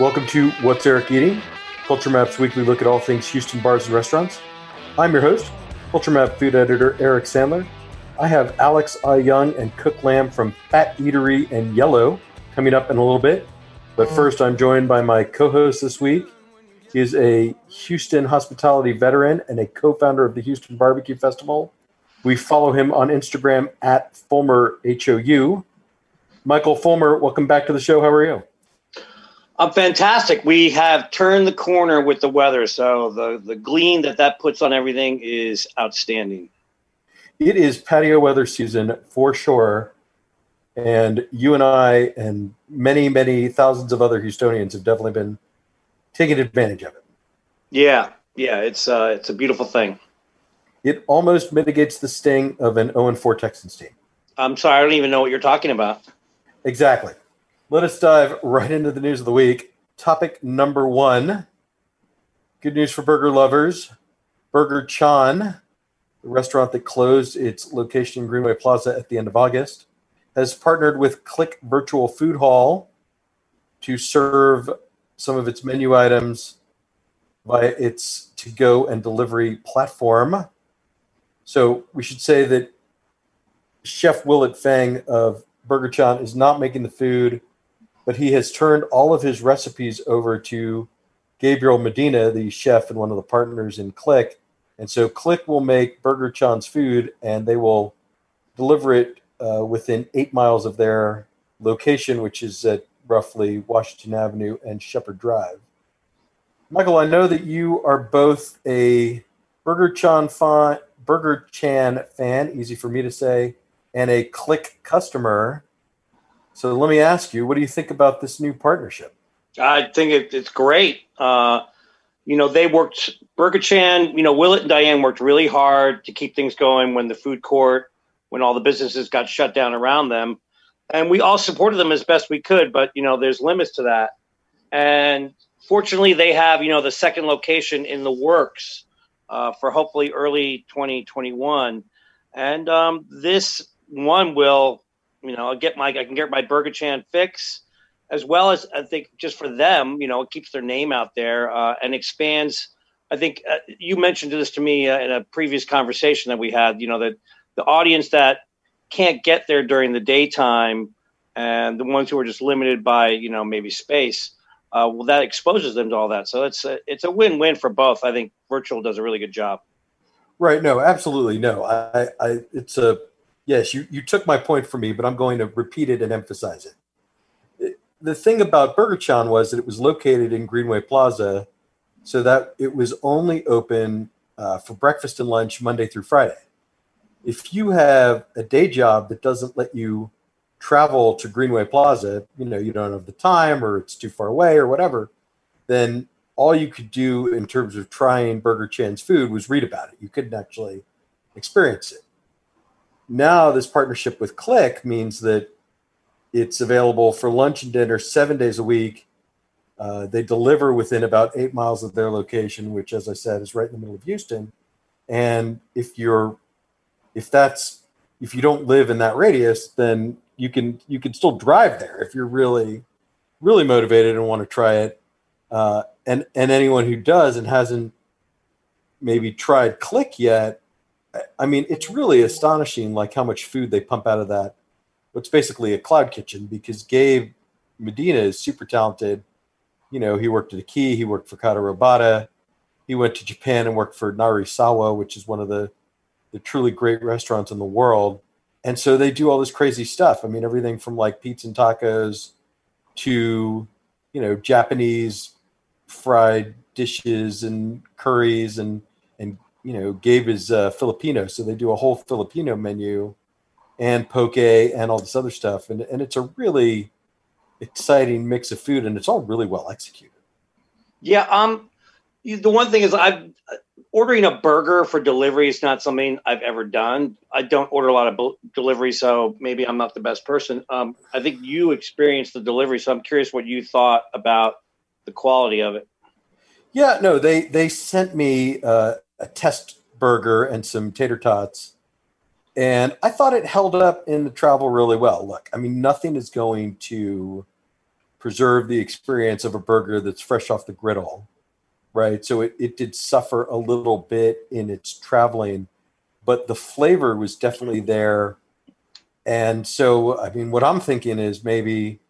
Welcome to What's Eric Eating, Culture Map's weekly look at all things Houston bars and restaurants. I'm your host, Culture Map food editor Eric Sandler. I have Alex Au-Yeung and Cuc Lam from Phat Eatery and Yelo coming up in a little bit. But mm. first, I'm joined by my co host this week. He is a Houston hospitality veteran and a co founder of the Houston Barbecue Festival. We follow him on Instagram at Fulmer HOU. Michael Fulmer, welcome back to the show. How are you? I'm fantastic. We have turned the corner with the weather, so the the gleam that that puts on everything is outstanding. It is patio weather season for sure, and you and I and many many thousands of other Houstonians have definitely been taking advantage of it. Yeah, yeah, it's uh, it's a beautiful thing. It almost mitigates the sting of an 0 4 Texans team. I'm sorry, I don't even know what you're talking about. Exactly. Let us dive right into the news of the week. Topic number one good news for burger lovers. Burger Chan, the restaurant that closed its location in Greenway Plaza at the end of August, has partnered with Click Virtual Food Hall to serve some of its menu items via its to go and delivery platform. So we should say that Chef Willet Feng of Burger Chan is not making the food, but he has turned all of his recipes over to Gabriel Medina, the chef and one of the partners in Click. And so Click will make Burger Chan's food and they will deliver it uh, within eight miles of their location, which is at roughly Washington Avenue and Shepherd Drive. Michael, I know that you are both a Burger Chan fan, Burger Chan fan, easy for me to say, and a Click customer. So let me ask you, what do you think about this new partnership? I think it, it's great. Uh, you know, they worked, Burger Chan, you know, Willet and Diane worked really hard to keep things going when the food court, when all the businesses got shut down around them. And we all supported them as best we could, but, you know, there's limits to that. And fortunately, they have, you know, the second location in the works uh, for hopefully early 2021. And um, this one will, you know, I get my I can get my Burger Chan fix, as well as I think just for them, you know, it keeps their name out there uh, and expands. I think uh, you mentioned this to me uh, in a previous conversation that we had. You know that the audience that can't get there during the daytime and the ones who are just limited by you know maybe space. Uh, well, that exposes them to all that. So it's a, it's a win-win for both. I think virtual does a really good job. Right. No, absolutely. No, I, I, it's a, yes, you, you took my point for me, but I'm going to repeat it and emphasize it. it. The thing about Burger Chan was that it was located in Greenway Plaza, so that it was only open uh, for breakfast and lunch Monday through Friday. If you have a day job that doesn't let you travel to Greenway Plaza, you know, you don't have the time or it's too far away or whatever, then all you could do in terms of trying Burger Chan's food was read about it. You couldn't actually experience it. Now, this partnership with Click means that it's available for lunch and dinner seven days a week. Uh, they deliver within about eight miles of their location, which, as I said, is right in the middle of Houston. And if you're, if that's, if you don't live in that radius, then you can you can still drive there if you're really really motivated and want to try it. Uh, and and anyone who does and hasn't maybe tried Click yet, I mean, it's really astonishing like how much food they pump out of that. What's basically a cloud kitchen because Gabe Medina is super talented. You know, he worked at key, he worked for Kata Robata, he went to Japan and worked for Narisawa, which is one of the the truly great restaurants in the world and so they do all this crazy stuff. I mean, everything from like pizza and tacos to you know Japanese fried dishes and curries and you know Gabe is uh, Filipino, so they do a whole Filipino menu and poke and all this other stuff, and and it's a really exciting mix of food, and it's all really well executed. Yeah, um, the one thing is I've ordering a burger for delivery is not something I've ever done. I don't order a lot of delivery, so maybe I'm not the best person. Um, I think you experienced the delivery, so I'm curious what you thought about the quality of it. Yeah, no, they they sent me uh, a test burger and some tater tots, and I thought it held up in the travel really well. Look, I mean, nothing is going to preserve the experience of a burger that's fresh off the griddle, right? So it, it did suffer a little bit in its traveling, but the flavor was definitely there. And so, I mean, what I'm thinking is maybe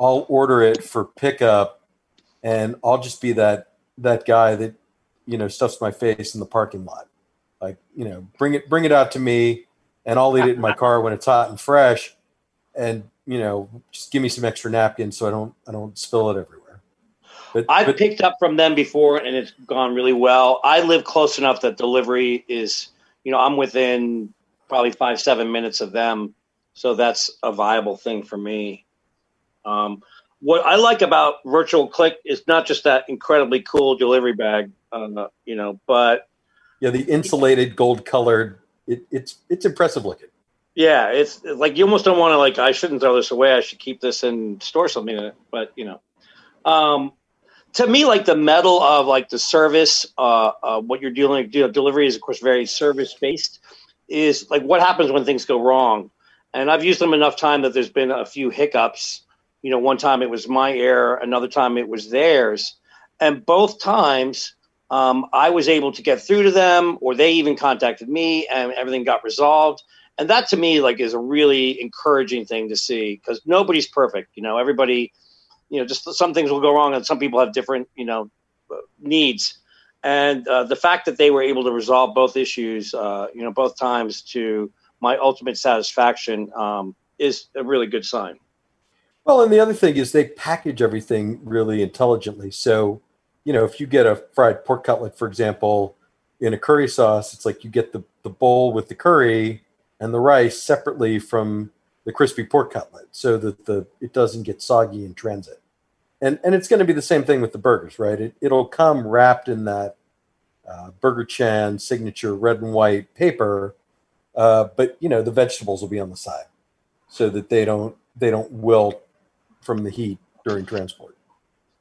I'll order it for pickup and I'll just be that that guy that you know stuffs my face in the parking lot. Like, you know, bring it bring it out to me and I'll eat it in my car when it's hot and fresh and you know, just give me some extra napkins so I don't I don't spill it everywhere. But, I've but, picked up from them before and it's gone really well. I live close enough that delivery is, you know, I'm within probably five, seven minutes of them. So that's a viable thing for me. Um, what I like about Virtual Click is not just that incredibly cool delivery bag, uh, you know, but yeah, the insulated gold colored. It, it's it's impressive looking. Yeah, it's like you almost don't want to like. I shouldn't throw this away. I should keep this and store something in it. But you know, um, to me, like the metal of like the service, uh, uh, what you're dealing, you know, delivery is of course very service based. Is like what happens when things go wrong, and I've used them enough time that there's been a few hiccups you know, one time it was my error, another time it was theirs. And both times um, I was able to get through to them or they even contacted me and everything got resolved. And that to me, like, is a really encouraging thing to see because nobody's perfect. You know, everybody, you know, just some things will go wrong and some people have different, you know, needs. And uh, the fact that they were able to resolve both issues, uh, you know, both times to my ultimate satisfaction um, is a really good sign. Well, and the other thing is they package everything really intelligently. So, you know, if you get a fried pork cutlet, for example, in a curry sauce, it's like you get the, the bowl with the curry and the rice separately from the crispy pork cutlet so that the it doesn't get soggy in transit. And and it's going to be the same thing with the burgers, right? It, it'll come wrapped in that uh, Burger Chan signature red and white paper, uh, but you know the vegetables will be on the side so that they don't they don't wilt from the heat during transport.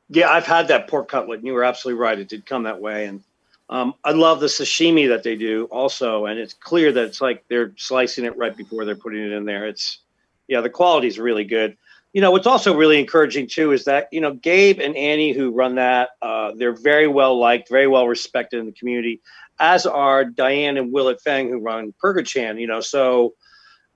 Yeah, I've had that pork cutlet, and you were absolutely right. It did come that way, and um, I love the sashimi that they do also, and it's clear that it's like they're slicing it right before they're putting it in there. It's yeah, the quality is really good. You know, what's also really encouraging too is that you know Gabe and Annie who run that, uh, they're very well liked, very well respected in the community, as are Diane and Willet Feng who run Burger Chan. You know, so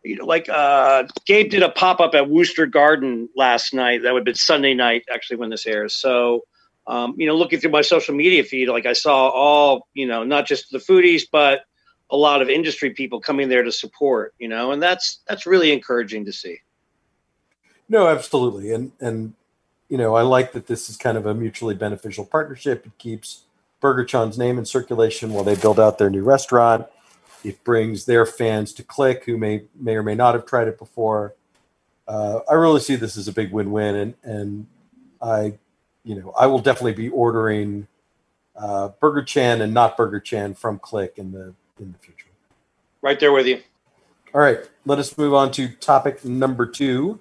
you know, like uh, Gabe did a pop up at Wooster Garden last night. That would have been Sunday night, actually, when this airs. So, um, you know, looking through my social media feed, like I saw all, you know, not just the foodies, but a lot of industry people coming there to support. You know, and that's that's really encouraging to see. No, absolutely, and and you know, I like that this is kind of a mutually beneficial partnership. It keeps Burger Chan's name in circulation while they build out their new restaurant it brings their fans to click who may may or may not have tried it before. Uh, I really see this as a big win-win, and and I, you know, I will definitely be ordering uh, Burger Chan and not Burger Chan from Click in the in the future. Right there with you. All right, let us move on to topic number two.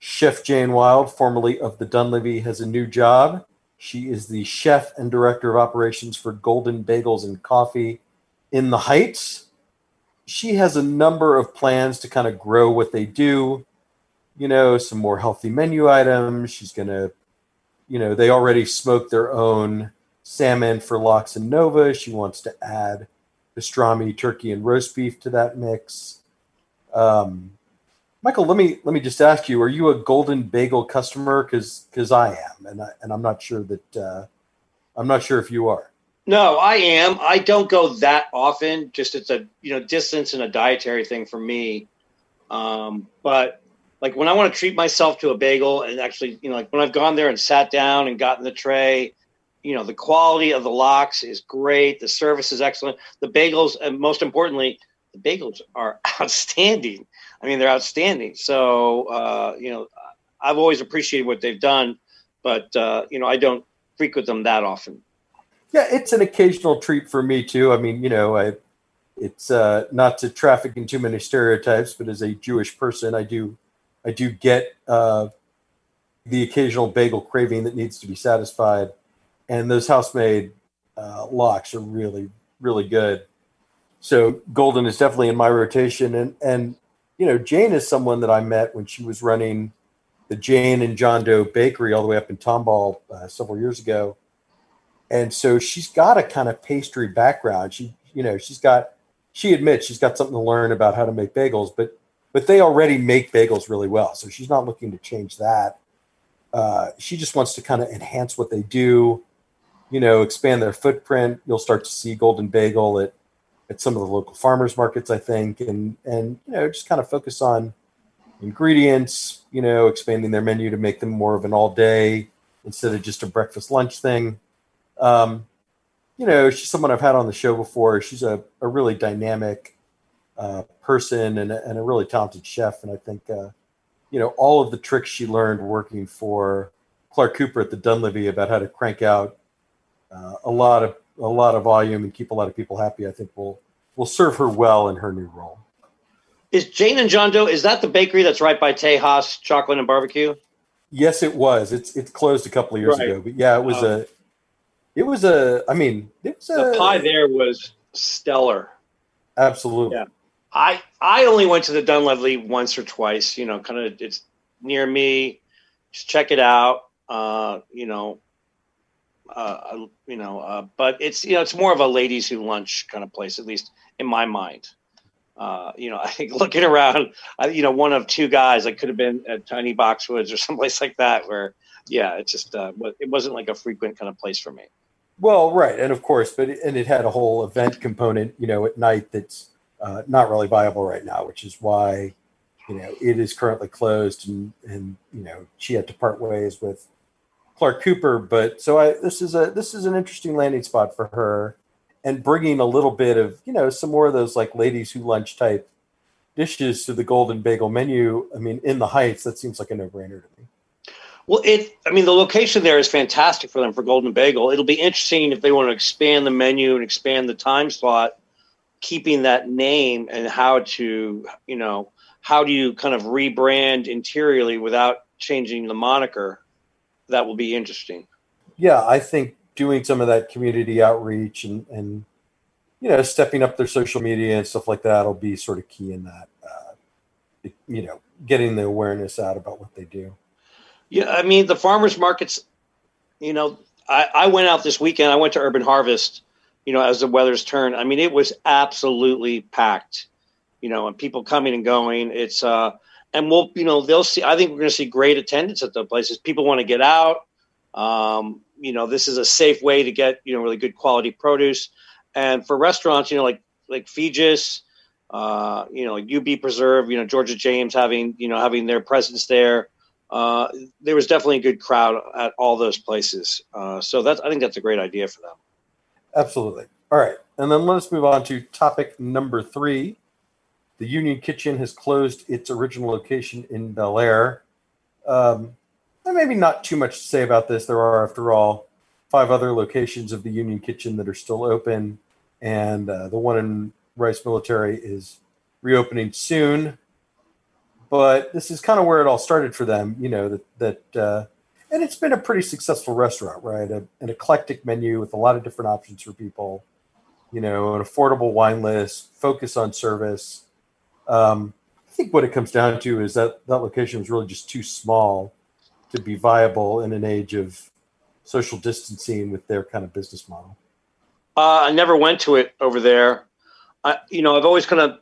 Chef Jane Wild, formerly of the Dunlavy, has a new job. She is the chef and director of operations for Golden Bagels and Coffee in the Heights she has a number of plans to kind of grow what they do. You know, some more healthy menu items. She's to, you know, they already smoke their own salmon for Lox and Nova. She wants to add pastrami, turkey, and roast beef to that mix. Um, Michael, let me let me just ask you: Are you a Golden Bagel customer? Because because I am, and I, and I'm not sure that uh, I'm not sure if you are. No, I am. I don't go that often. Just it's a you know distance and a dietary thing for me. Um, but like when I want to treat myself to a bagel, and actually, you know, like when I've gone there and sat down and gotten the tray, you know, the quality of the lox is great. The service is excellent. The bagels, and most importantly, the bagels are outstanding. I mean, they're outstanding. So, uh, you know, I've always appreciated what they've done, but uh, you know, I don't frequent them that often. Yeah, it's an occasional treat for me too. I mean, you know, I it's uh, not to traffic in too many stereotypes, but as a Jewish person, I do I do get uh, the occasional bagel craving that needs to be satisfied, and those house-made uh, lox are really really good. So Golden is definitely in my rotation, and and you know Jane is someone that I met when she was running the Jane and John Doe Bakery all the way up in Tomball uh, several years ago, and so she's got a kind of pastry background. She, you know, she's got. She admits she's got something to learn about how to make bagels, but but they already make bagels really well, so she's not looking to change that. Uh, she just wants to kind of enhance what they do, you know, expand their footprint. You'll start to see Golden Bagel at at some of the local farmers markets, I think, and and you know, just kind of focus on ingredients, you know, expanding their menu to make them more of an all day instead of just a breakfast lunch thing. Um, you know, she's someone I've had on the show before. She's a, a really dynamic uh, person and a, and a really talented chef. And I think, uh, you know, all of the tricks she learned working for Clark Cooper at the Dunlavy about how to crank out uh, a lot of a lot of volume and keep a lot of people happy, I think will will serve her well in her new role. Is Jane and John Doe? Is that the bakery that's right by Tejas Chocolate and Barbecue? Yes, it was. It's it's closed a couple of years right. ago, but yeah, it was a. It was a. I mean, it was the pie there was stellar. Absolutely. Yeah. I I only went to the Dunlavy once or twice. You know, kind of it's near me. Just check it out. Uh, you know, uh, you know, uh, but it's you know it's more of a ladies who lunch kind of place, at least in my mind. Uh, you know, I think looking around, I, you know, one of two guys. I could have been at Tiny Boxwoods or someplace like that, where yeah, it just uh, it wasn't like a frequent kind of place for me. Well, right, and of course, but and it had a whole event component, you know, at night that's uh, not really viable right now, which is why you know it is currently closed, and and you know she had to part ways with Clark Cooper. But so I this is a this is an interesting landing spot for her, and bringing a little bit of you know some more of those like ladies who lunch type dishes to the Golden Bagel menu. I mean, in the Heights, that seems like a no brainer to me. Well, it. I mean, the location there is fantastic for them for Golden Bagel. It'll be interesting if they want to expand the menu and expand the time slot, keeping that name and how to, you know, how do you kind of rebrand interiorly without changing the moniker? That will be interesting. Yeah, I think doing some of that community outreach and and you know stepping up their social media and stuff like that will be sort of key in that. Uh, you know, getting the awareness out about what they do. Yeah, I mean the farmers markets. You know, I, I went out this weekend. I went to Urban Harvest. You know, as the weather's turned, I mean, it was absolutely packed. You know, and people coming and going. It's uh, and we'll, you know, they'll see. I think we're going to see great attendance at the places. People want to get out. Um, you know, this is a safe way to get you know really good quality produce. And for restaurants, you know, like like Feges, uh, you know, UB Preserve, you know, Georgia James having you know having their presence there uh, there was definitely a good crowd at all those places. Uh, so that's I think that's a great idea for them. Absolutely. All right, and then let us move on to topic number three. The Union Kitchen has closed its original location in Bellaire. Um, maybe not too much to say about this. There are, after all, five other locations of the Union Kitchen that are still open, and uh, the one in Rice Military is reopening soon but this is kind of where it all started for them. You know that that, uh, and it's been a pretty successful restaurant, right? A, an eclectic menu with a lot of different options for people. You know, an affordable wine list, focus on service. Um, I think what it comes down to is that that location was really just too small to be viable in an age of social distancing with their kind of business model. Uh, I never went to it over there. I, you know, I've always kind of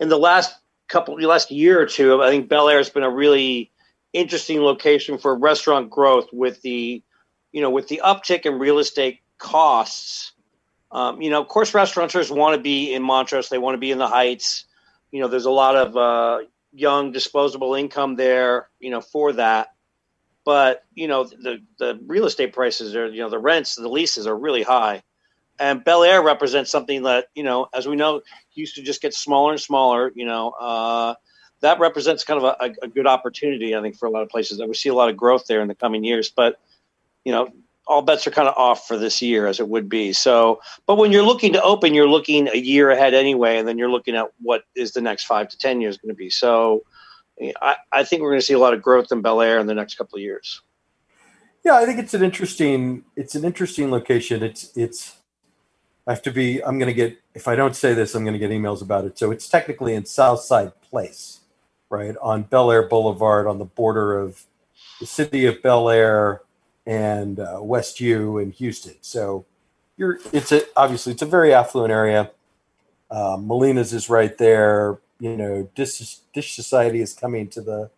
in the last couple last year or two, I think Bellaire has been a really interesting location for restaurant growth with the, you know, with the uptick in real estate costs. Um, you know, of course, restaurateurs want to be in Montrose. They want to be in the Heights. You know, there's a lot of uh, young disposable income there. You know, for that. But you know, the the real estate prices are, you know, the rents, the leases are really high and Bellaire represents something that you know, as we know, used to just get smaller and smaller. You know, uh, that represents kind of a, a, good opportunity, I think, for a lot of places. That we see a lot of growth there in the coming years. But you know, all bets are kind of off for this year, as it would be. So, but when you're looking to open, you're looking a year ahead anyway, and then you're looking at what is the next five to ten years going to be. So, I, I think we're going to see a lot of growth in Bellaire in the next couple of years. Yeah, I think it's an interesting it's an interesting location. It's it's I have to be. I'm going to get. If I don't say this, I'm going to get emails about it. So it's technically in Southside Place, right on Bellaire Boulevard, on the border of the city of Bellaire and uh, West U and Houston. So you're it's a obviously it's a very affluent area. Uh, Molina's is right there. You know, Dish, Dish Society is coming to the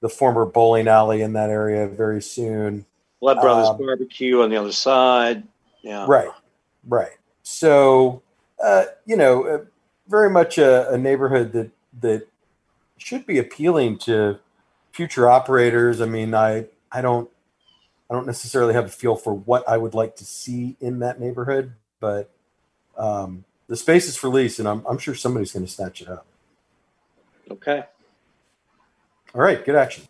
the former bowling alley in that area very soon. Blood Brothers um, Barbecue on the other side. Yeah. Right. Right. So, uh, you know, uh, very much a, a, neighborhood that that should be appealing to future operators. I mean, I I don't I don't necessarily have a feel for what I would like to see in that neighborhood, but um, the space is for lease, and I'm I'm sure somebody's going to snatch it up. Okay. All right, good action.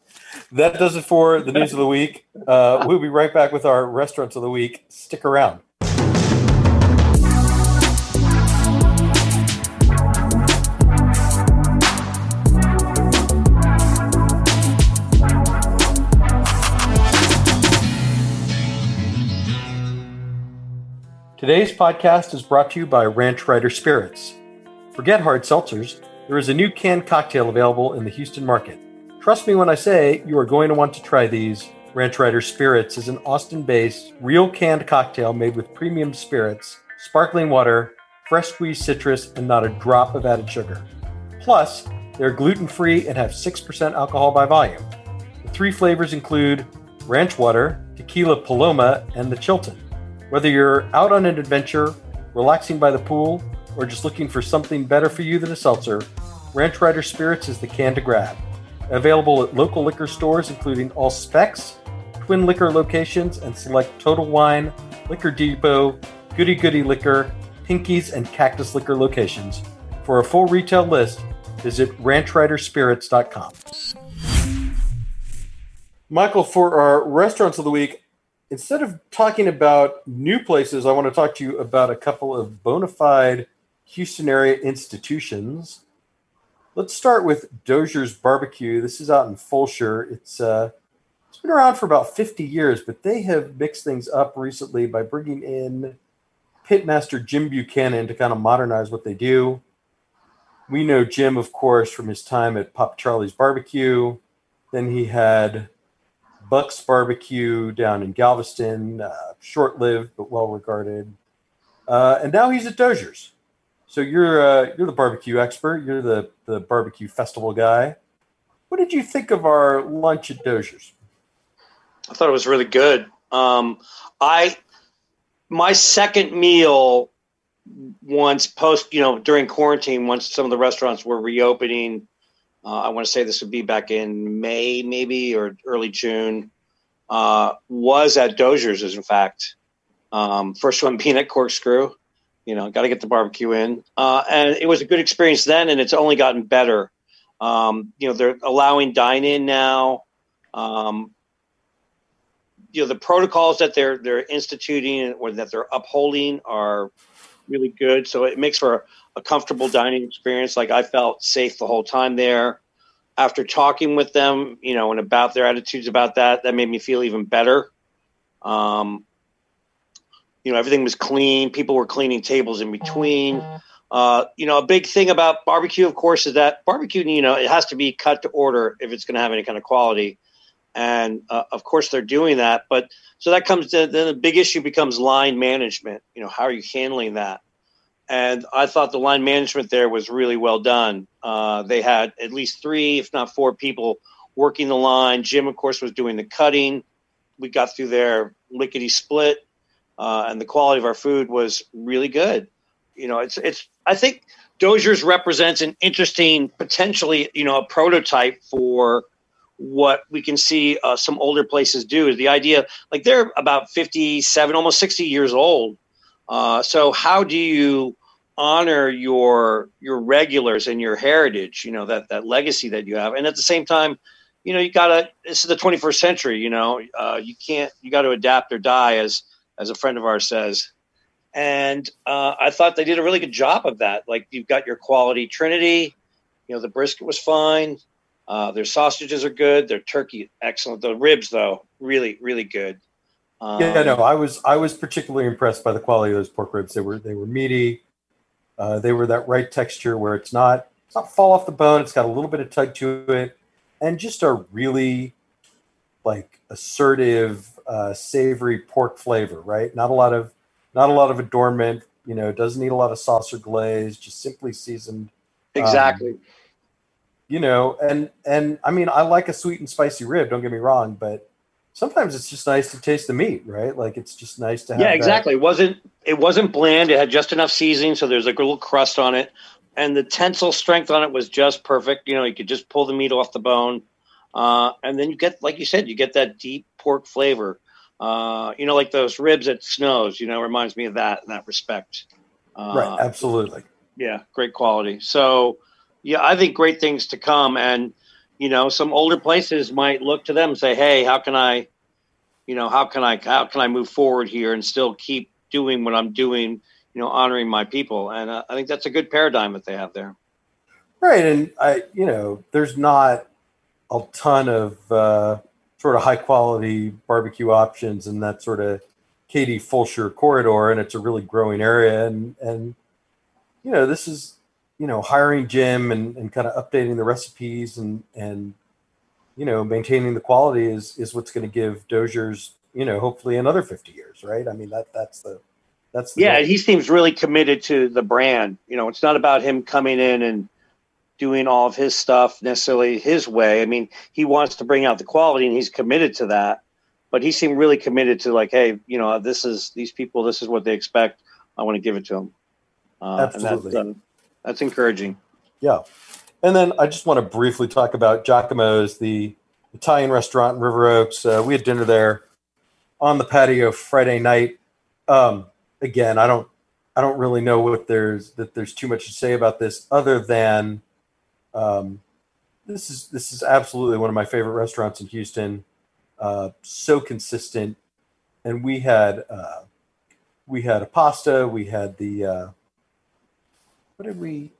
that does it for the news of the week. Uh, we'll be right back with our restaurants of the week. Stick around. Today's podcast is brought to you by Ranch Rider Spirits. Forget hard seltzers there is a new canned cocktail available in the Houston market. Trust me when I say you are going to want to try these. Ranch Rider Spirits is an Austin based, real canned cocktail made with premium spirits, sparkling water, fresh squeezed citrus, and not a drop of added sugar. Plus, they're gluten free and have 6% alcohol by volume. The three flavors include ranch water, tequila paloma, and the Chilton. Whether you're out on an adventure, relaxing by the pool, or just looking for something better for you than a seltzer, Ranch Rider Spirits is the can to grab. Available at local liquor stores, including all Spec's, Twin Liquor locations, and select Total Wine, Liquor Depot, Goody Goody Liquor, Pinkies, and Cactus Liquor locations. For a full retail list, visit ranchriderspirits.com. Michael, for our restaurants of the week, instead of talking about new places, I want to talk to you about a couple of bona fide Houston area institutions. Let's start with Dozier's Barbecue. This is out in Fulshear. It's uh, it's been around for about 50 years, but they have mixed things up recently by bringing in pitmaster Jim Buchanan to kind of modernize what they do. We know Jim, of course, from his time at Pappa Charlie's Barbecue. Then he had Buck's Barbecue down in Galveston, uh, short lived but well regarded. Uh, and now he's at Dozier's. So you're uh, you're the barbecue expert. You're the the barbecue festival guy. What did you think of our lunch at Dozier's? I thought it was really good. Um, I my second meal once post you know during quarantine once some of the restaurants were reopening. Uh, I want to say this would be back in May maybe or early June. Uh, was at Dozier's, in fact. Um, first one peanut corkscrew you know, got to get the barbecue in. Uh, and it was a good experience then, and it's only gotten better. Um, you know, they're allowing dine in now. Um, you know, the protocols that they're they're instituting or that they're upholding are really good. So it makes for a comfortable dining experience. Like I felt safe the whole time there. After talking with them, you know, and about their attitudes about that, that made me feel even better. Um, you know, everything was clean. People were cleaning tables in between. Uh, you know, a big thing about barbecue, of course, is that barbecue, you know, it has to be cut to order if it's going to have any kind of quality. And uh, of course, they're doing that. But so that comes to then the big issue becomes line management. You know, how are you handling that? And I thought the line management there was really well done. Uh, they had at least three, if not four people working the line. Jim, of course, was doing the cutting. We got through there lickety split uh, and the quality of our food was really good. You know, it's it's. I think Dozier's represents an interesting, potentially, you know, a prototype for what we can see uh, some older places do. Is the idea like they're about fifty-seven, almost sixty years old. Uh, so how do you honor your your regulars and your heritage? You know that that legacy that you have, and at the same time, you know you gotta. This is the twenty-first century. You know, uh, you can't. You got to adapt or die, as as a friend of ours says. And uh, I thought they did a really good job of that. Like you've got your quality Trinity, you know, the brisket was fine. Uh, their sausages are good. Their turkey excellent. The ribs though, really, really good. Um, yeah, no, I was I was particularly impressed by the quality of those pork ribs. They were they were meaty. Uh, they were that right texture where it's not it's not fall off the bone. It's got a little bit of tug to it, and just a really like assertive, uh, savory pork flavor, right? Not a lot of not a lot of adornment. You know, doesn't need a lot of sauce or glaze. Just simply seasoned. Exactly. Um, you know, and and I mean, I like a sweet and spicy rib. Don't get me wrong, but sometimes it's just nice to taste the meat, right? Like it's just nice to have. Yeah, exactly. That. It wasn't it wasn't bland. It had just enough seasoning, so there's like a little crust on it, and the tensile strength on it was just perfect. You know, you could just pull the meat off the bone, uh, and then you get, like you said, you get that deep pork flavor. Uh, you know, like those ribs at Snows. You know, reminds me of that in that respect. Uh, right. Absolutely. Yeah, great quality. So yeah, I think great things to come. And, you know, some older places might look to them and say, Hey, how can I, you know, how can I, how can I move forward here and still keep doing what I'm doing, you know, honoring my people. And uh, I think that's a good paradigm that they have there. Right. And I, you know, there's not a ton of, uh, sort of high quality barbecue options in that sort of Katy Fulshear corridor. And it's a really growing area. And, and, you know, this is, you know, hiring Jim and, and kind of updating the recipes and, and, you know, maintaining the quality is, is what's going to give Dozier's, you know, hopefully another 50 years, right? I mean, that, that's the, that's the yeah. Goal. He seems really committed to the brand. You know, it's not about him coming in and doing all of his stuff necessarily his way. I mean, he wants to bring out the quality and he's committed to that, but he seemed really committed to like, Hey, you know, this is these people, this is what they expect. I want to give it to them. Uh, Absolutely. And that's, that's encouraging. Yeah. And then I just want to briefly talk about Giacomo's, the Italian restaurant in River Oaks. Uh, we had dinner there on the patio Friday night. Um, again, I don't, I don't really know what there's that there's too much to say about this other than um, this is this is absolutely one of my favorite restaurants in Houston. Uh, so consistent, and we had uh, we had a pasta, we had the uh, what did we?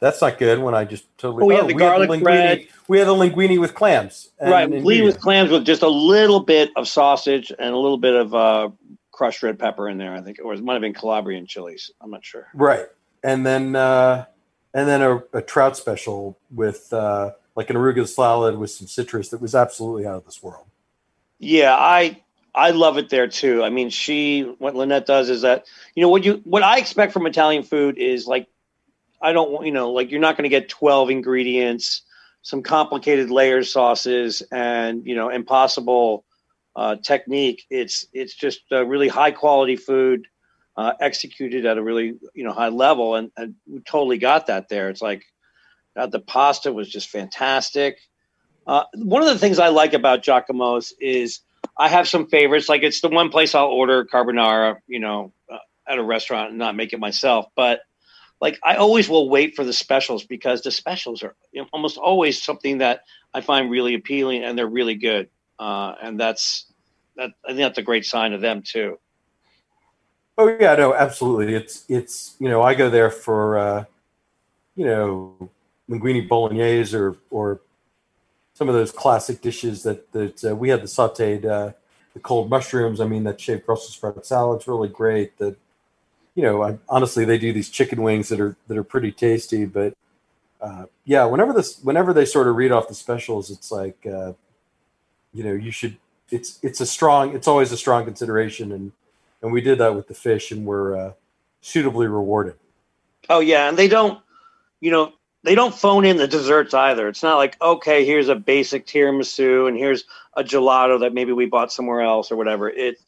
That's not good. When I just totally. Oh, we oh, had the we garlic had the bread. We had the linguine with clams. And, right, linguine with clams with just a little bit of sausage and a little bit of uh, crushed red pepper in there. I think, or it might have been Calabrian chilies. I'm not sure. Right, and then uh, and then a, a trout special with uh, like an arugula salad with some citrus that was absolutely out of this world. Yeah, I I love it there too. I mean, she what Lynette does is that you know what you what I expect from Italian food is like I don't want you know like you're not going to get 12 ingredients, some complicated layer sauces, and you know impossible uh, technique. It's it's just really high quality food uh, executed at a really you know high level, and, and we totally got that there. It's like God, the pasta was just fantastic. Uh, one of the things I like about Giacomo's is I have some favorites. Like it's the one place I'll order carbonara, you know, uh, at a restaurant and not make it myself. But like I always will wait for the specials because the specials are you know, almost always something that I find really appealing and they're really good. Uh, and that's that. I think that's a great sign of them too. Oh yeah, no, absolutely. It's it's you know I go there for uh, you know linguine bolognese or or some of those classic dishes that that uh, we had the sautéed uh, the cold mushrooms. I mean, that shaved Brussels sprout salad's really great. That you know, I, honestly, they do these chicken wings that are that are pretty tasty. But uh, yeah, whenever this whenever they sort of read off the specials, it's like uh, you know you should. It's it's a strong. It's always a strong consideration, and and we did that with the fish, and we're uh, suitably rewarded. Oh yeah, and they don't. You know, they don't phone in the desserts either. It's not like, okay, here's a basic tiramisu and here's a gelato that maybe we bought somewhere else or whatever. It,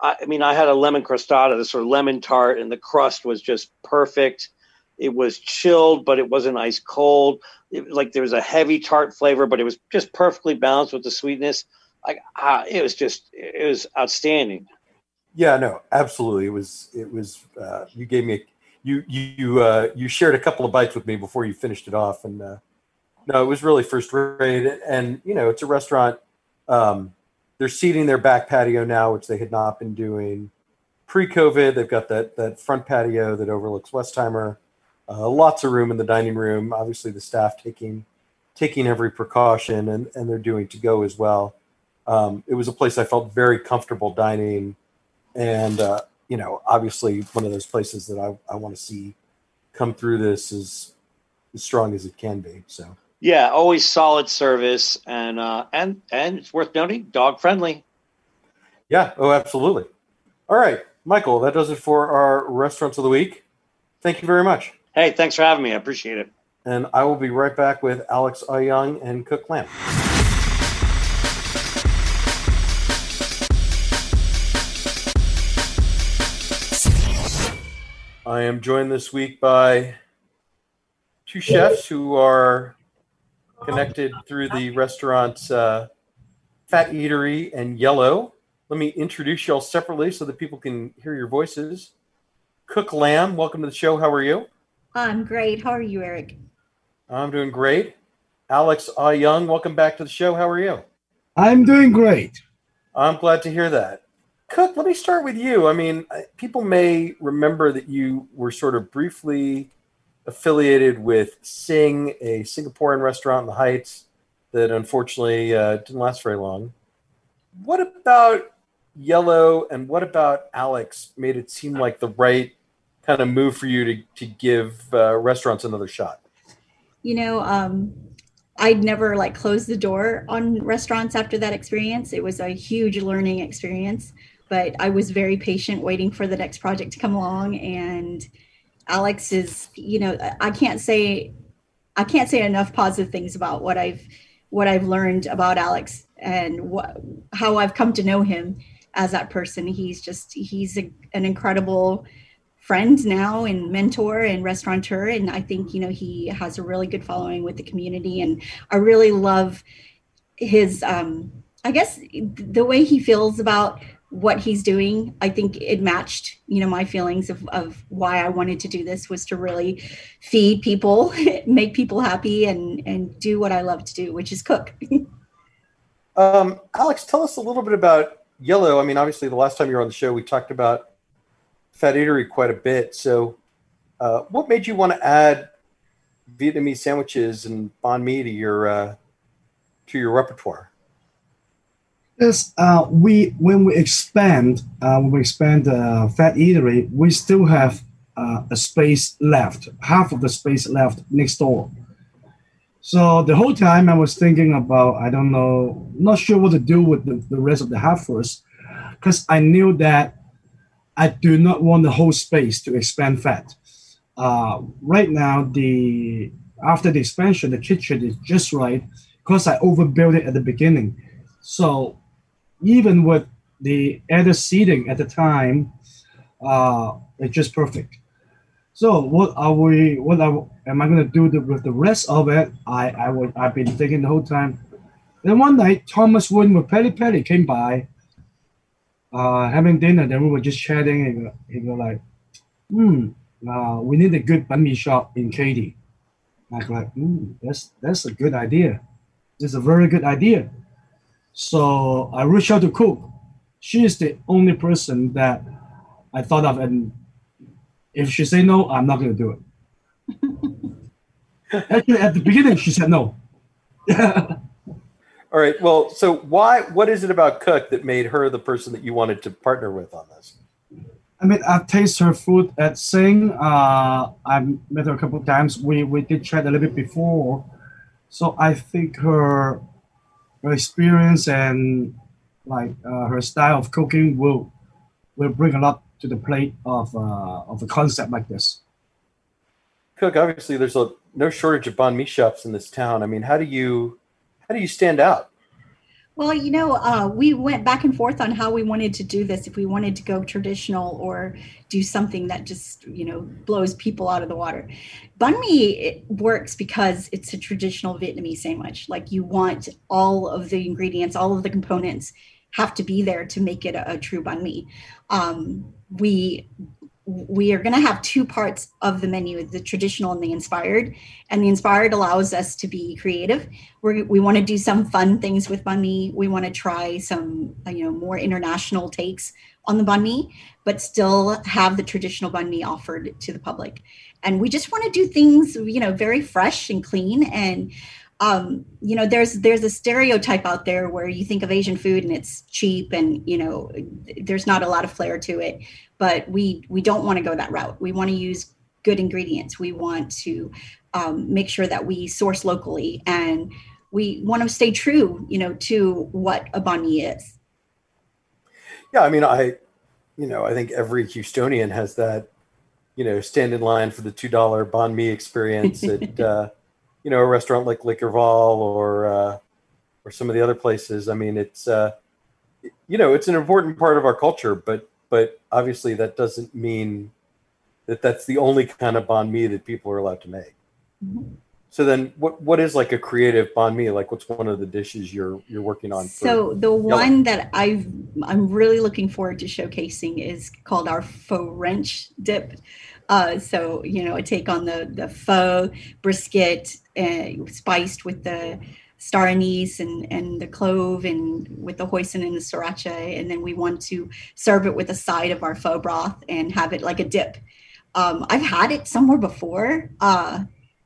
I, I mean, I had a lemon crostata, this sort of lemon tart, and the crust was just perfect. It was chilled, but it wasn't ice cold. It, like there was a heavy tart flavor, but it was just perfectly balanced with the sweetness. Like ah, it was just, it was outstanding. Yeah, no, absolutely. It was, it was. Uh, you gave me a you you uh, you shared a couple of bites with me before you finished it off, and uh, no, it was really first rate. And you know, it's a restaurant. Um, they're seating their back patio now, which they had not been doing pre-COVID. They've got that that front patio that overlooks Westheimer. Uh, lots of room in the dining room. Obviously, the staff taking taking every precaution, and and they're doing to go as well. Um, it was a place I felt very comfortable dining, and uh, you know, obviously one of those places that I, I want to see come through this is as strong as it can be. So Yeah, always solid service, and uh, and and it's worth noting, dog friendly. Yeah. Oh, absolutely. All right, Michael. That does it for our restaurants of the week. Thank you very much. Hey, thanks for having me. I appreciate it. And I will be right back with Alex Young and Cuc Lam. I am joined this week by two chefs who are connected through the restaurants uh, Phat Eatery and Yelo. Let me introduce y'all separately so that people can hear your voices. Cuc Lam, welcome to the show. How are you? I'm great. How are you, Eric? I'm doing great. Alex Ah Young, welcome back to the show. How are you? I'm doing great. I'm glad to hear that. Cuc, let me start with you. I mean, people may remember that you were sort of briefly affiliated with Sing, a Singaporean restaurant in the Heights that unfortunately uh, didn't last very long. What about Yelo and what about Alex made it seem like the right kind of move for you to, to give uh, restaurants another shot? You know, um, I'd never like closed the door on restaurants after that experience. It was a huge learning experience, but I was very patient waiting for the next project to come along. And Alex is, you know, I can't say, I can't say enough positive things about what I've, what I've learned about Alex and how I've come to know him as that person. He's just, he's a, an incredible, friend now and mentor and restaurateur and i think you know he has a really good following with the community and i really love his um i guess the way he feels about what he's doing i think it matched you know my feelings of, of why i wanted to do this was to really feed people make people happy and and do what i love to do which is cook um alex tell us a little bit about yelo i mean obviously the last time you were on the show we talked about Phat Eatery quite a bit. So, uh, what made you want to add Vietnamese sandwiches and banh mi to your uh, to your repertoire? Yes, uh, we when we expand uh, when we expand uh, Phat Eatery, we still have uh, a space left, half of the space left next door. So the whole time I was thinking about I don't know, not sure what to do with the, the rest of the half first, because I knew that I do not want the whole space to expand Phat. Uh, right now, the after the expansion, the kitchen is just right because I overbuilt it at the beginning. So even with the added seating at the time, uh, it's just perfect. So what are we? What are, am I going to do the, with the rest of it? I I would I've been thinking the whole time. Then one night, Thomas Wood with Petty Petty came by uh, having dinner, then we were just chatting, and he was like, "Hmm, uh, we need a good banh shop in Katy." I was like, "Hmm, that's that's a good idea. It's a very good idea." So I reached out to Cuc. She is the only person that I thought of, and if she say no, I'm not going to do it. Actually, at the beginning, she said no. All right. Well, so why? What is it about Cuc that made her the person that you wanted to partner with on this? I mean, I've tasted her food at Sing. Uh, I've met her a couple of times. We we did chat a little bit before, so I think her her experience and like uh, her style of cooking will will bring a lot to the plate of uh, of a concept like this. Cuc, obviously, there's a no shortage of banh mi shops in this town. I mean, how do you how do you stand out? Well, you know, uh, we went back and forth on how we wanted to do this. If we wanted to go traditional or do something that just, you know, blows people out of the water. Banh mi works because it's a traditional Vietnamese sandwich. Like you want all of the ingredients, all of the components have to be there to make it a, a true banh mi. Um, we we are going to have two parts of the menu the traditional and the inspired. And the inspired allows us to be creative. We're, we want to do some fun things with banh mi we want to try some you know more international takes on the banh mi but still have the traditional banh mi offered to the public. And we just want to do things you know very fresh and clean. And um, you know there's there's a stereotype out there where you think of asian food and it's cheap and you know there's not a lot of flair to it but we we don't want to go that route we want to use good ingredients we want to um, make sure that we source locally and we want to stay true, you know, to what a banh is. Yeah, I mean, I, you know, I think every Houstonian has that, you know, stand in line for the two dollar banh mi experience at, uh, you know, a restaurant like Les Givral or uh, or some of the other places. I mean, it's, uh, you know, it's an important part of our culture, but but obviously that doesn't mean that that's the only kind of banh mi that people are allowed to make. Mm-hmm. So then, what what is like a creative banh mi? Like, what's one of the dishes you're you're working on? So the one that I I'm really looking forward to showcasing is called our pho French dip. Uh, so you know, a take on the the pho brisket, uh, spiced with the star anise and and the clove and with the hoisin and the sriracha, and then we want to serve it with a side of our pho broth and have it like a dip. Um, I've had it somewhere before. Uh,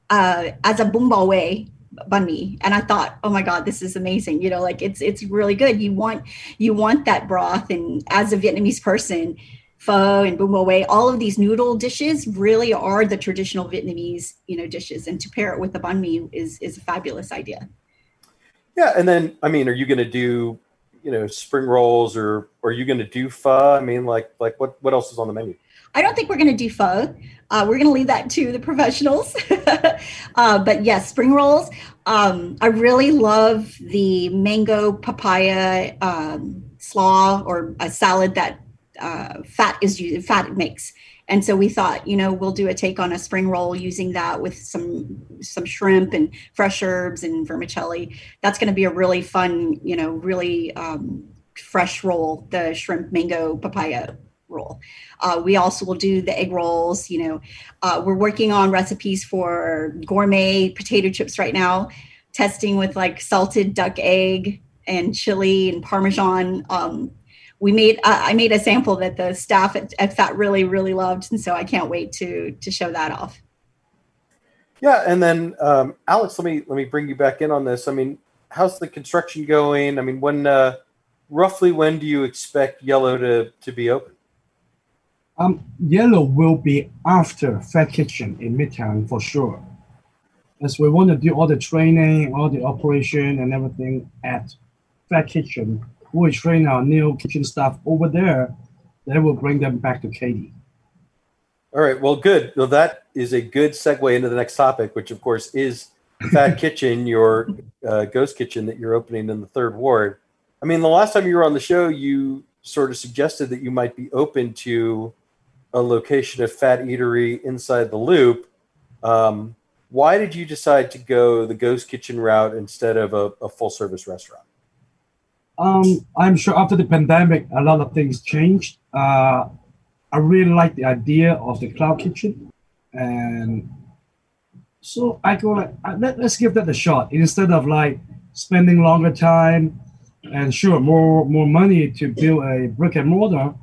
uh, as a Huế banh mi and i thought oh my god this is amazing you know like it's it's really good you want you want that broth and as a vietnamese person pho and bún bò all of these noodle dishes really are the traditional vietnamese you know dishes and to pair it with the banh mi is is a fabulous idea yeah and then i mean are you going to do you know spring rolls or, or are you going to do pho i mean like like what what else is on the menu I don't think we're going to do pho. Uh, we're going to leave that to the professionals. uh, but yes, spring rolls. Um, I really love the mango papaya um, slaw or a salad that uh, Phat is Phat makes. And so we thought, you know, we'll do a take on a spring roll using that with some some shrimp and fresh herbs and vermicelli. That's going to be a really fun, you know, really um, fresh roll. The shrimp mango papaya roll. Uh, we also will do the egg rolls. You know, uh, we're working on recipes for gourmet potato chips right now, testing with like salted duck egg and chili and parmesan. Um, we made uh, I made a sample that the staff at, at Phat really really loved, and so I can't wait to to show that off. Yeah, and then um, Alex, let me let me bring you back in on this. I mean, how's the construction going? I mean, when uh, roughly when do you expect Yelo to to be open? Um, Yelo will be after Phat Kitchen in Midtown for sure. As we want to do all the training, all the operation and everything at Phat Kitchen, we train our new kitchen staff over there. Then we'll bring them back to Katy. All right. Well, good. Well, that is a good segue into the next topic, which of course is Phat Kitchen, your uh, ghost kitchen that you're opening in the third ward. I mean, the last time you were on the show, you sort of suggested that you might be open to a location of Phat Eatery inside the loop. Um, why did you decide to go the ghost kitchen route instead of a, a full service restaurant? Um, I'm sure after the pandemic, a lot of things changed. Uh, I really like the idea of the cloud kitchen, and so I go like, uh, let, us give that a shot instead of like spending longer time and sure more more money to build a brick and mortar.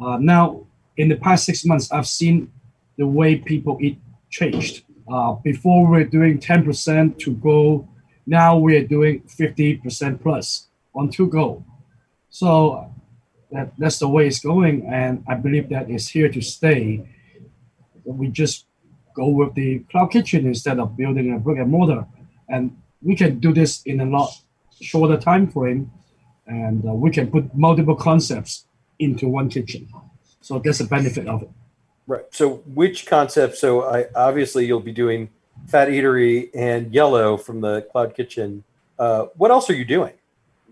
Uh, now in the past six months, I've seen the way people eat changed. Uh, before we are doing 10% to go, now we're doing 50% plus on to go. So that, that's the way it's going, and I believe that it's here to stay. We just go with the cloud kitchen instead of building a brick and mortar, and we can do this in a lot shorter time frame, and uh, we can put multiple concepts into one kitchen. So that's the benefit of it. Right. So which concept? So I obviously you'll be doing Phat Eatery and Yelo from the Cloud Kitchen. Uh, what else are you doing?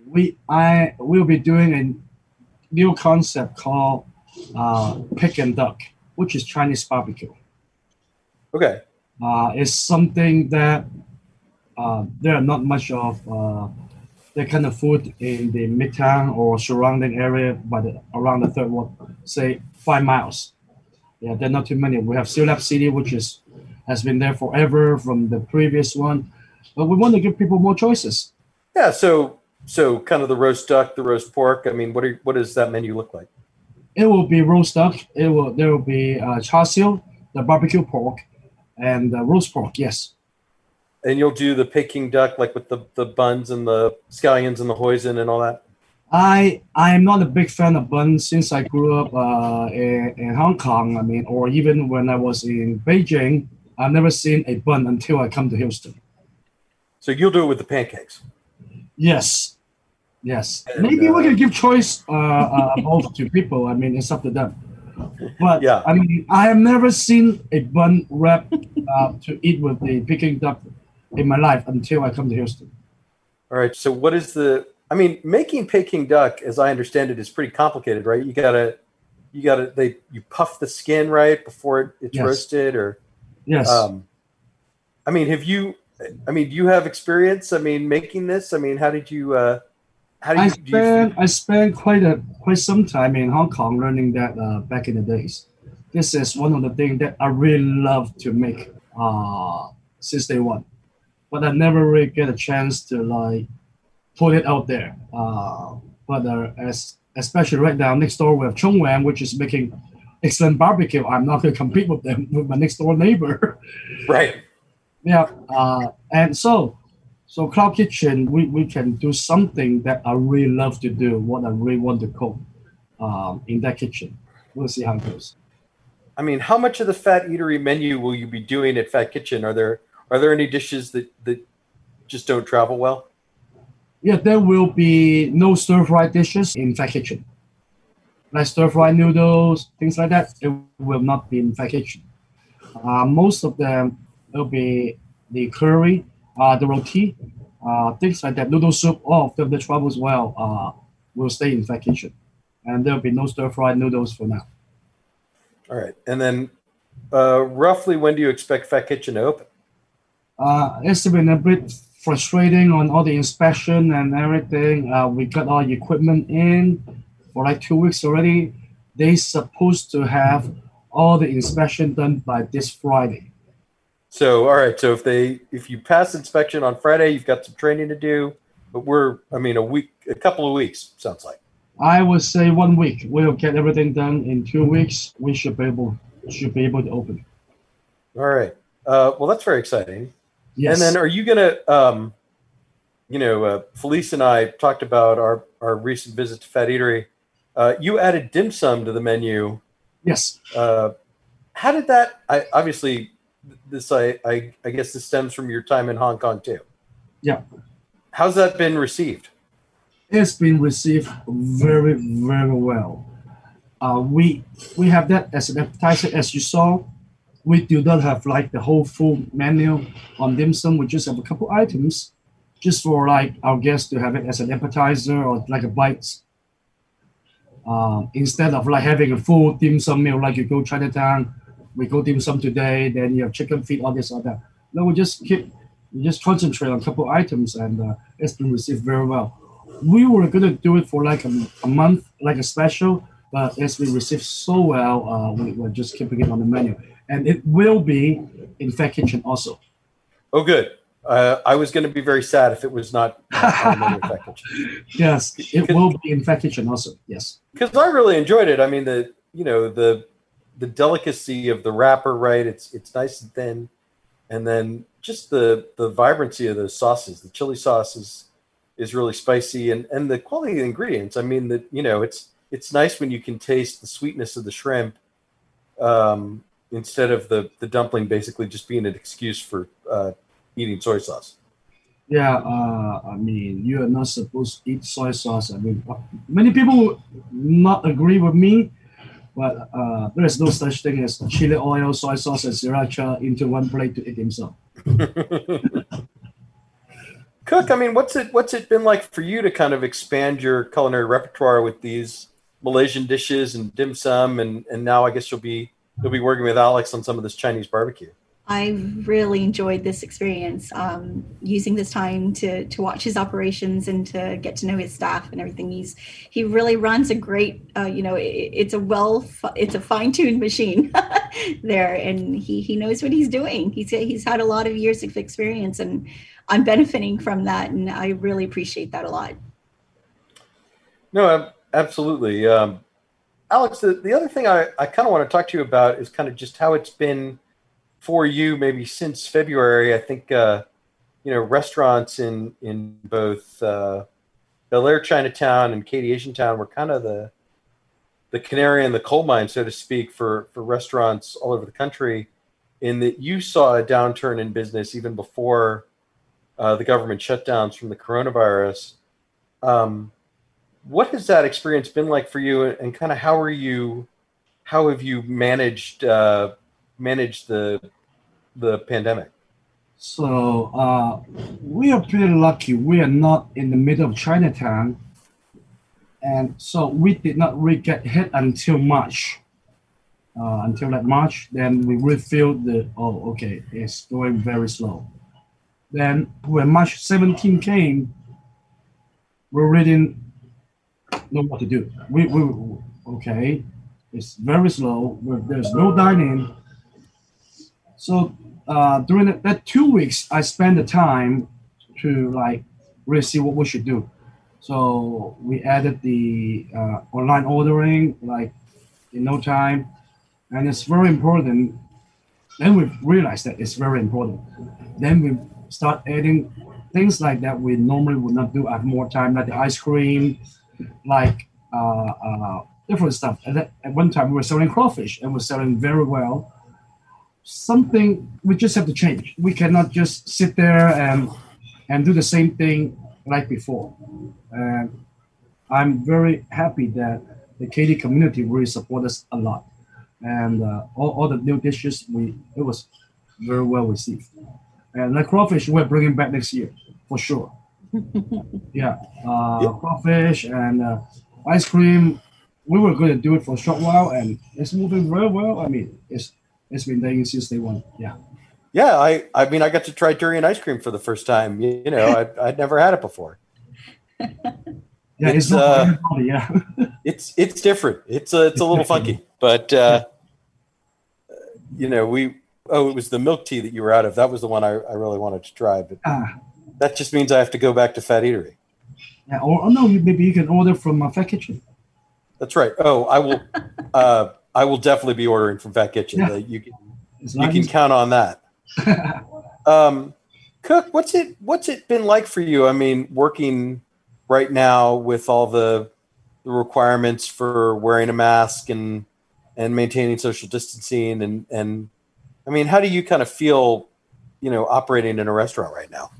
We I will be doing a new concept called uh, Pick and Duck, which is Chinese barbecue. Okay. Uh, it's something that uh, there are not much of uh, that kind of food in the midtown or surrounding area, but around the third ward, say five miles. Yeah, there are not too many. We have Lab City, which is has been there forever from the previous one, but we want to give people more choices. Yeah, so so kind of the roast duck, the roast pork. I mean, what are what does that menu look like? It will be roast duck. It will there will be uh, char siu, the barbecue pork, and the roast pork. Yes and you'll do the Peking duck like with the, the buns and the scallions and the hoisin and all that? I I am not a big fan of buns since I grew up uh, in, in, Hong Kong. I mean, or even when I was in Beijing, I've never seen a bun until I come to Houston. So you'll do it with the pancakes. Yes, yes. And, Maybe we uh, can give choice uh, uh, both to people. I mean, it's up to them. But Yeah. I mean, I have never seen a bun wrap uh, to eat with the Peking duck in my life until I come to Houston. All right. So what is the? I mean, making Peking duck, as I understand it, is pretty complicated, right? You gotta, you gotta, they you puff the skin right before it, it's Yes. roasted, or Yes. um, I mean, have you? I mean, do you have experience? I mean, making this. I mean, how did you? uh How I you? Do you spent I spent quite a quite some time in Hong Kong learning that uh, back in the days. This is one of the things that I really love to make uh, since day one, but I never really get a chance to like put it out there. Uh, but uh, as especially right now, next door we have Chung Wan, which is making excellent barbecue. I'm not going to compete with them with my next door neighbor. right. Yeah, uh, and so so cloud kitchen, we, we can do something that I really love to do, what I really want to cook um, in that kitchen. We'll see how it goes. I mean, how much of the Phat Eatery menu will you be doing at Phat Kitchen? Are there are there any dishes that that just don't travel well? Yeah, there will be no stir fry dishes in Phat Kitchen. Like stir fry noodles, things like that, it will not be in Phat Kitchen. Uh, most of them will be the curry, uh, the roti, uh, things like that, noodle soup, all of them that travels well uh, will stay in Phat Kitchen. And there will be no stir fried noodles for now. All right, and then uh, roughly when do you expect Phat Kitchen to open? Uh, it's been a bit frustrating on all the inspection and everything. Uh, we got all the equipment in for like two weeks already. They supposed to have all the inspection done by this Friday. So, all right. So if they if you pass inspection on Friday, you've got some training to do. But we're, I mean, a week, a couple of weeks sounds like. I would say one week. We'll get everything done in two weeks. We should be able should be able to open. All right. Uh, well, that's very exciting. Yes. And then, are you gonna, um, you know, uh, Felice and I talked about our our recent visit to Phat Eatery. Uh, you added dim sum to the menu. yes. Uh, how did that? I obviously this I, I I guess this stems from your time in Hong Kong too. Yeah. How's that been received? it's been received very very well. Uh, we we have that as an appetizer, as you saw. We do not have like the whole full menu on dim sum. We just have a couple items, just for like our guests to have it as an appetizer or like a bite. Um, instead of like having a full dim sum meal, like you go Chinatown, we go dim sum today, then you have chicken feet, all this, all that. No, we just keep, we just concentrate on a couple items, and uh, it's been received very well we were gonna do it for like a, a month, like a special, but it's been received so well, uh, we, we're just keeping it on the menu, and it will be in Phat Kitchen also. Oh, good. Uh, I was going to be very sad if it was not on the Phat Kitchen. Yes, it will be in Phat Kitchen also. Yes. because I really enjoyed it. I mean, the you know the the delicacy of the wrapper, right? It's it's nice and thin, and then just the the vibrancy of the sauces. The chili sauce is is really spicy, and and the quality of the ingredients. I mean, that you know, it's it's nice when you can taste the sweetness of the shrimp, um, instead of the the dumpling basically just being an excuse for uh, eating soy sauce. Yeah, uh, I mean, you are not supposed to eat soy sauce. I mean, many people not agree with me, but uh, there is no such thing as chili oil, soy sauce, and sriracha into one plate to eat himself. Cuc, I mean, what's it what's it been like for you to kind of expand your culinary repertoire with these Malaysian dishes and dim sum, and and now I guess you'll be you'll be working with Alex on some of this Chinese barbecue. I really enjoyed this experience, um, using this time to to watch his operations and to get to know his staff and everything. He's he really runs a great, uh, you know, it, it's a well, it's a fine tuned machine there, and he he knows what he's doing. He's he's had a lot of years of experience, and I'm benefiting from that, and I really appreciate that a lot. No, absolutely. Um, Alex, the, the other thing I, I kind of want to talk to you about is kind of just how it's been for you maybe since February. I think, uh, you know, restaurants in, in both uh, Bellaire Chinatown and Katy Asian Town were kind of the the canary in the coal mine, so to speak, for, for restaurants all over the country. in that you saw a downturn in business even before uh, the government shutdowns from the coronavirus. Um, what has that experience been like for you, and kind of how are you? How have you managed uh, managed the the pandemic? So uh, we are pretty lucky. We are not in the middle of Chinatown, and so we did not really get hit until March. Uh, until like March, then we really feel the oh okay, it's going very slow. Then when March 17 came, we really didn't know what to do. We, we okay, it's very slow. There's no dining. So uh, during that, that two weeks, I spent the time to like really see what we should do. So we added the uh, online ordering like in no time, and it's very important. Then we realized that it's very important. Then we start adding things like that we normally would not do at more time, like the ice cream, like uh, uh, different stuff. And at one time we were selling crawfish and we're selling very well. Something we just have to change. We cannot just sit there and and do the same thing like before. And I'm very happy that the Katy community really support us a lot. And uh, all, all the new dishes, we it was very well received. And the crawfish, we're bringing back next year for sure. yeah, uh, yeah. crawfish and uh, ice cream. We were going to do it for a short while, and it's moving very well. I mean, it's it's been there since day one. Yeah. Yeah, I I mean, I got to try durian ice cream for the first time. You, you know, I I'd never had it before. Yeah, it's, it's uh, yeah. it's it's different. It's a it's a little funky, but uh, you know, we oh, it was the milk tea that you were out of. That was the one I, I really wanted to try, but ah. that just means I have to go back to Phat Eatery. Yeah, or oh, no, you, maybe you can order from my Phat Kitchen. That's right. Oh, I will. uh, I will definitely be ordering from Phat Kitchen. Yeah. you can you can count on that. um, Cuc, what's it what's it been like for you? I mean, working right now with all the the requirements for wearing a mask and and maintaining social distancing and and I mean, how do you kind of feel, you know, operating in a restaurant right now?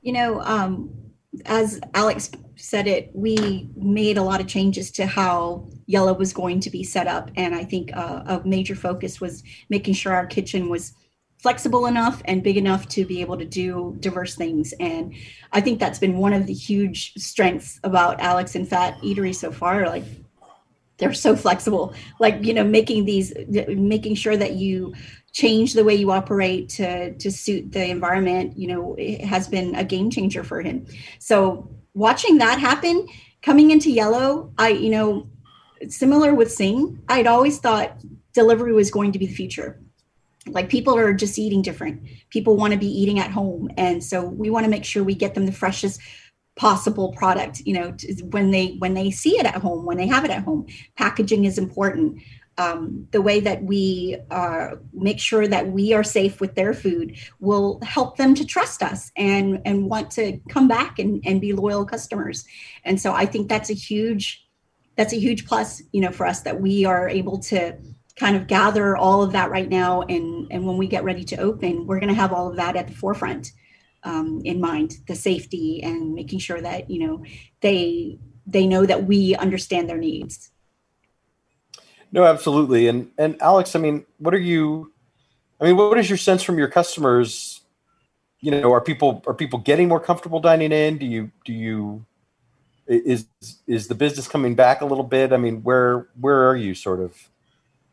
You know, um, as Alex said it, we made a lot of changes to how Yelo was going to be set up. And I think uh, a major focus was making sure our kitchen was flexible enough and big enough to be able to do diverse things. And I think that's been one of the huge strengths about Alex and Phat Eatery so far. Like they're so flexible like you know making these making sure that you change the way you operate to to suit the environment you know has been a game changer for him so watching that happen coming into Yelo i you know similar with sing i'd always thought delivery was going to be the future. Like people are just eating different. People want to be eating at home and so we want to make sure we get them the freshest possible product you know when they when they see it at home when they have it at home. Packaging is important um, the way that we uh, make sure that we are safe with their food will help them to trust us and and want to come back and, and be loyal customers. And so i think that's a huge that's a huge plus you know for us that we are able to kind of gather all of that right now. And and when we get ready to open we're going to have all of that at the forefront um, in mind the safety and making sure that you know they they know that we understand their needs no absolutely. And and alex i mean what are you i mean what is your sense from your customers? You know are people are people getting more comfortable dining in? Do you do you is is the business coming back a little bit? I mean where where are you sort of?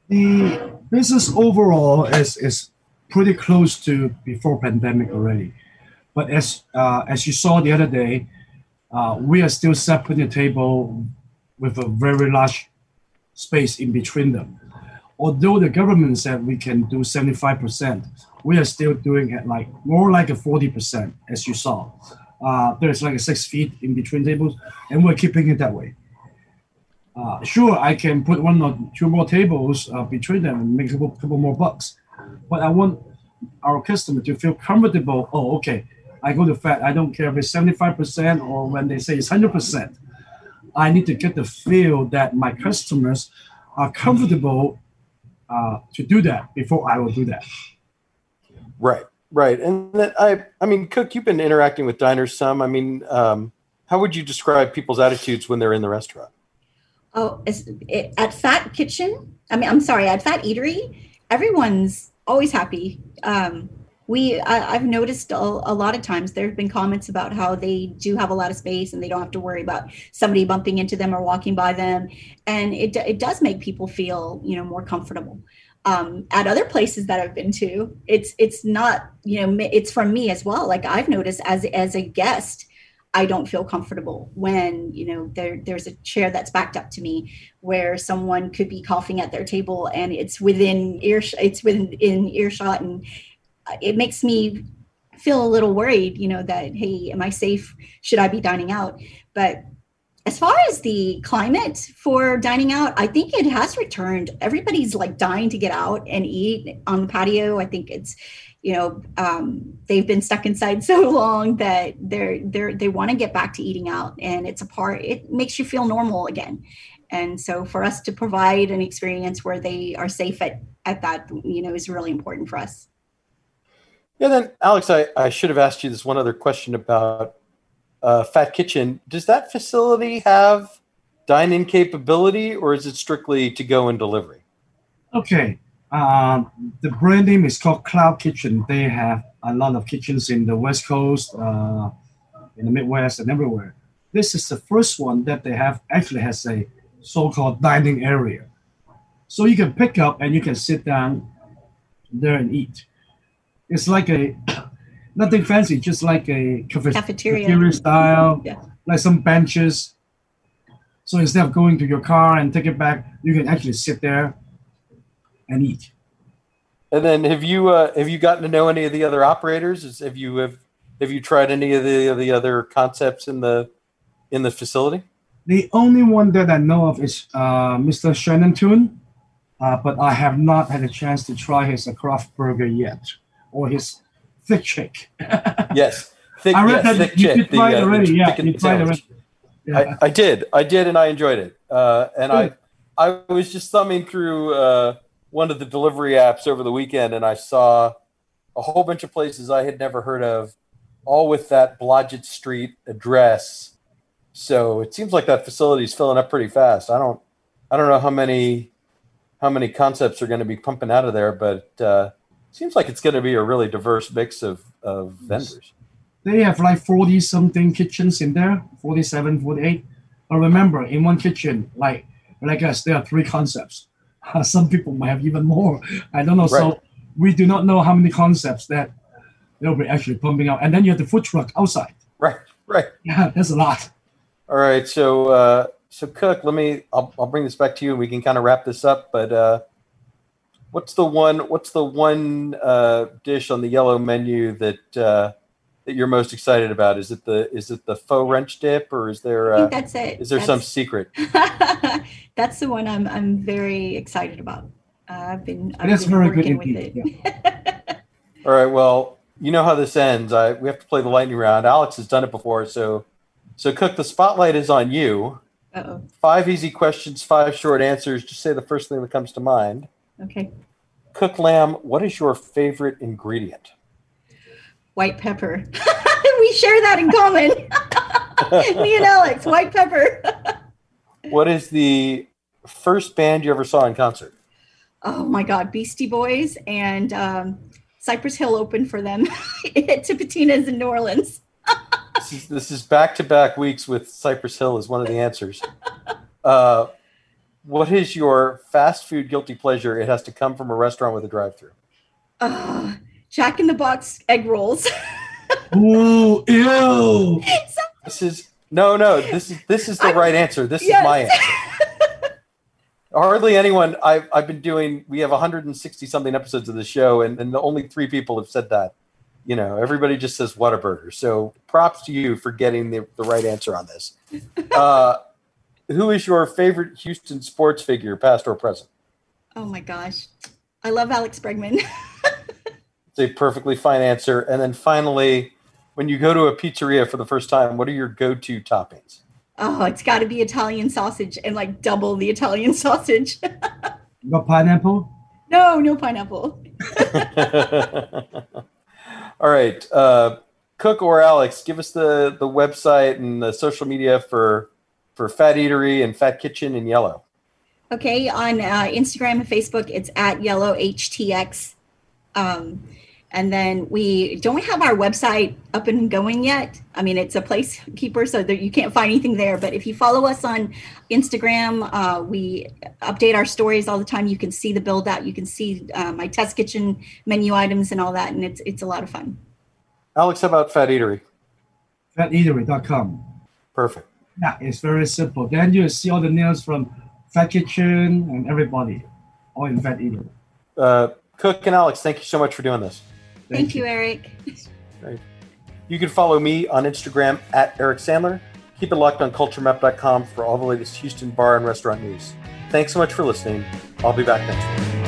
The business overall is is pretty close to before pandemic already. But as uh, as you saw the other day, uh, we are still separating the table with a very large space in between them. Although the government said we can do 75%, we are still doing it like more like a 40%, as you saw. Uh, there's like a six feet in between tables, and we're keeping it that way. Uh, sure, I can put one or two more tables uh, between them and make a couple, couple more bucks, but I want our customer to feel comfortable. Oh, okay, I go to Phat. I don't care if it's 75% or when they say it's 100%. I need to get the feel that my customers are comfortable uh, to do that before I will do that. Right, right. And then I, I mean, Cuc, you've been interacting with diners some. I mean, um, how would you describe people's attitudes when they're in the restaurant? Oh, it, at Phat Kitchen, I mean, I'm sorry, at Phat Eatery, everyone's always happy. Um, we, I, have noticed a, a, lot of times there have been comments about how they do have a lot of space and they don't have to worry about somebody bumping into them or walking by them, and it it does make people feel you know more comfortable. Um, at other places that I've been to, it's it's not you know it's from me as well. Like I've noticed as as a guest, I don't feel comfortable when you know there there's a chair that's backed up to me where someone could be coughing at their table and it's within ear it's within in earshot and it makes me feel a little worried you know that hey am I safe should I be dining out but as far as the climate for dining out, I think it has returned. Everybody's like dying to get out and eat on the patio. I think it's you know um, they've been stuck inside so long that they're they're they want to get back to eating out and it's a part it makes you feel normal again and so for us to provide an experience where they are safe at at that you know is really important for us yeah then alex i, I should have asked you this one other question about uh, Phat kitchen does that facility have dine-in capability or is it strictly to go and delivery okay um, the brand name is called Cloud Kitchen. They have a lot of kitchens in the West Coast, uh, in the Midwest, and everywhere. This is the first one that they have actually has a so-called dining area, so you can pick up and you can sit down there and eat. It's like a nothing fancy, just like a cafeteria, cafeteria style, yeah. like some benches. So instead of going to your car and take it back, you can actually sit there and eat. And then have you uh, have you gotten to know any of the other operators? have you have have you tried any of the the other concepts in the in the facility? The only one that I know of is uh, Mr. Shannen Tune, uh, but I have not had a chance to try his uh, craft burger yet, or his thick chick. yes, thick, I read yes, that you, chick. tried uh, already. Yeah, you tried already. Yeah. I, I, did, I did, and I enjoyed it. Uh, and Good. I I was just thumbing through uh, one of the delivery apps over the weekend and I saw a whole bunch of places I had never heard of, all with that Blodgett Street address. So it seems like that facility is filling up pretty fast. I don't, I don't know how many, how many concepts are going to be pumping out of there, but uh, seems like it's going to be a really diverse mix of, of vendors. They have like 40 something kitchens in there, 47, 48. But remember, in one kitchen, like like us, there are three concepts some people might have even more. I don't know. Right. So we do not know how many concepts that they'll be actually pumping out. And then you have the food truck outside. Right, right. Yeah, there's a lot. All right. So, uh, so Cuc, let me, I'll, I'll bring this back to you and we can kind of wrap this up. But uh, what's the one, what's the one uh, dish on the Yelo menu that, uh, that you're most excited about? Is it the is it the pho French dip, or is there? Uh, that's it. Is there that's, some secret? that's the one I'm I'm very excited about. Uh, I've been. I've that's been very good indeed. Yeah. All right. Well, you know how this ends. I we have to play the lightning round. Alex has done it before, so so Cuc, the spotlight is on you. Uh-oh. Five easy questions, five short answers. Just say the first thing that comes to mind. Okay. Cuc Lam. What is your favorite ingredient? white pepper. we share that in common. Me and Alex, white pepper. what is the first band you ever saw in concert? Oh my God, Beastie Boys and um, Cypress Hill opened for them at Tipitina's in New Orleans. this, is, back-to-back weeks with Cypress Hill is one of the answers. Uh, what is your fast food guilty pleasure? It has to come from a restaurant with a drive-through. Uh, Jack in the Box egg rolls. Ooh, ew. This is no, no. This is this is the I'm, right answer. This yes. is my answer. Hardly anyone. I've I've been doing. We have 160 something episodes of the show, and and the only three people have said that. You know, everybody just says Whataburger. So props to you for getting the, the right answer on this. Uh, who is your favorite Houston sports figure, past or present? Oh my gosh, I love Alex Bregman. It's a perfectly fine answer. And then finally, when you go to a pizzeria for the first time, what are your go-to toppings? Oh, it's got to be Italian sausage and like double the Italian sausage. got pineapple? No, no pineapple. All right. Uh, Cuc or Alex, give us the, the website and the social media for for Phat Eatery and Phat Kitchen in Yelo. Okay, on uh, Instagram and Facebook, it's at Yelo HTX. Um, and then we don't have our website up and going yet. I mean, it's a placekeeper, so that you can't find anything there. But if you follow us on Instagram, uh, we update our stories all the time. You can see the build out. You can see uh, my test kitchen menu items and all that, and it's it's a lot of fun. Alex, how about Phat Eatery? PhatEatery.com. Perfect. Yeah, it's very simple. Then you see all the nails from Phat Kitchen and everybody, all in Phat Eatery. Uh, Cuc and Alex, thank you so much for doing this. Thank, you, Eric. You can follow me on Instagram at Eric Sandler. Keep it locked on culturemap.com for all the latest Houston bar and restaurant news. Thanks so much for listening. I'll be back next week.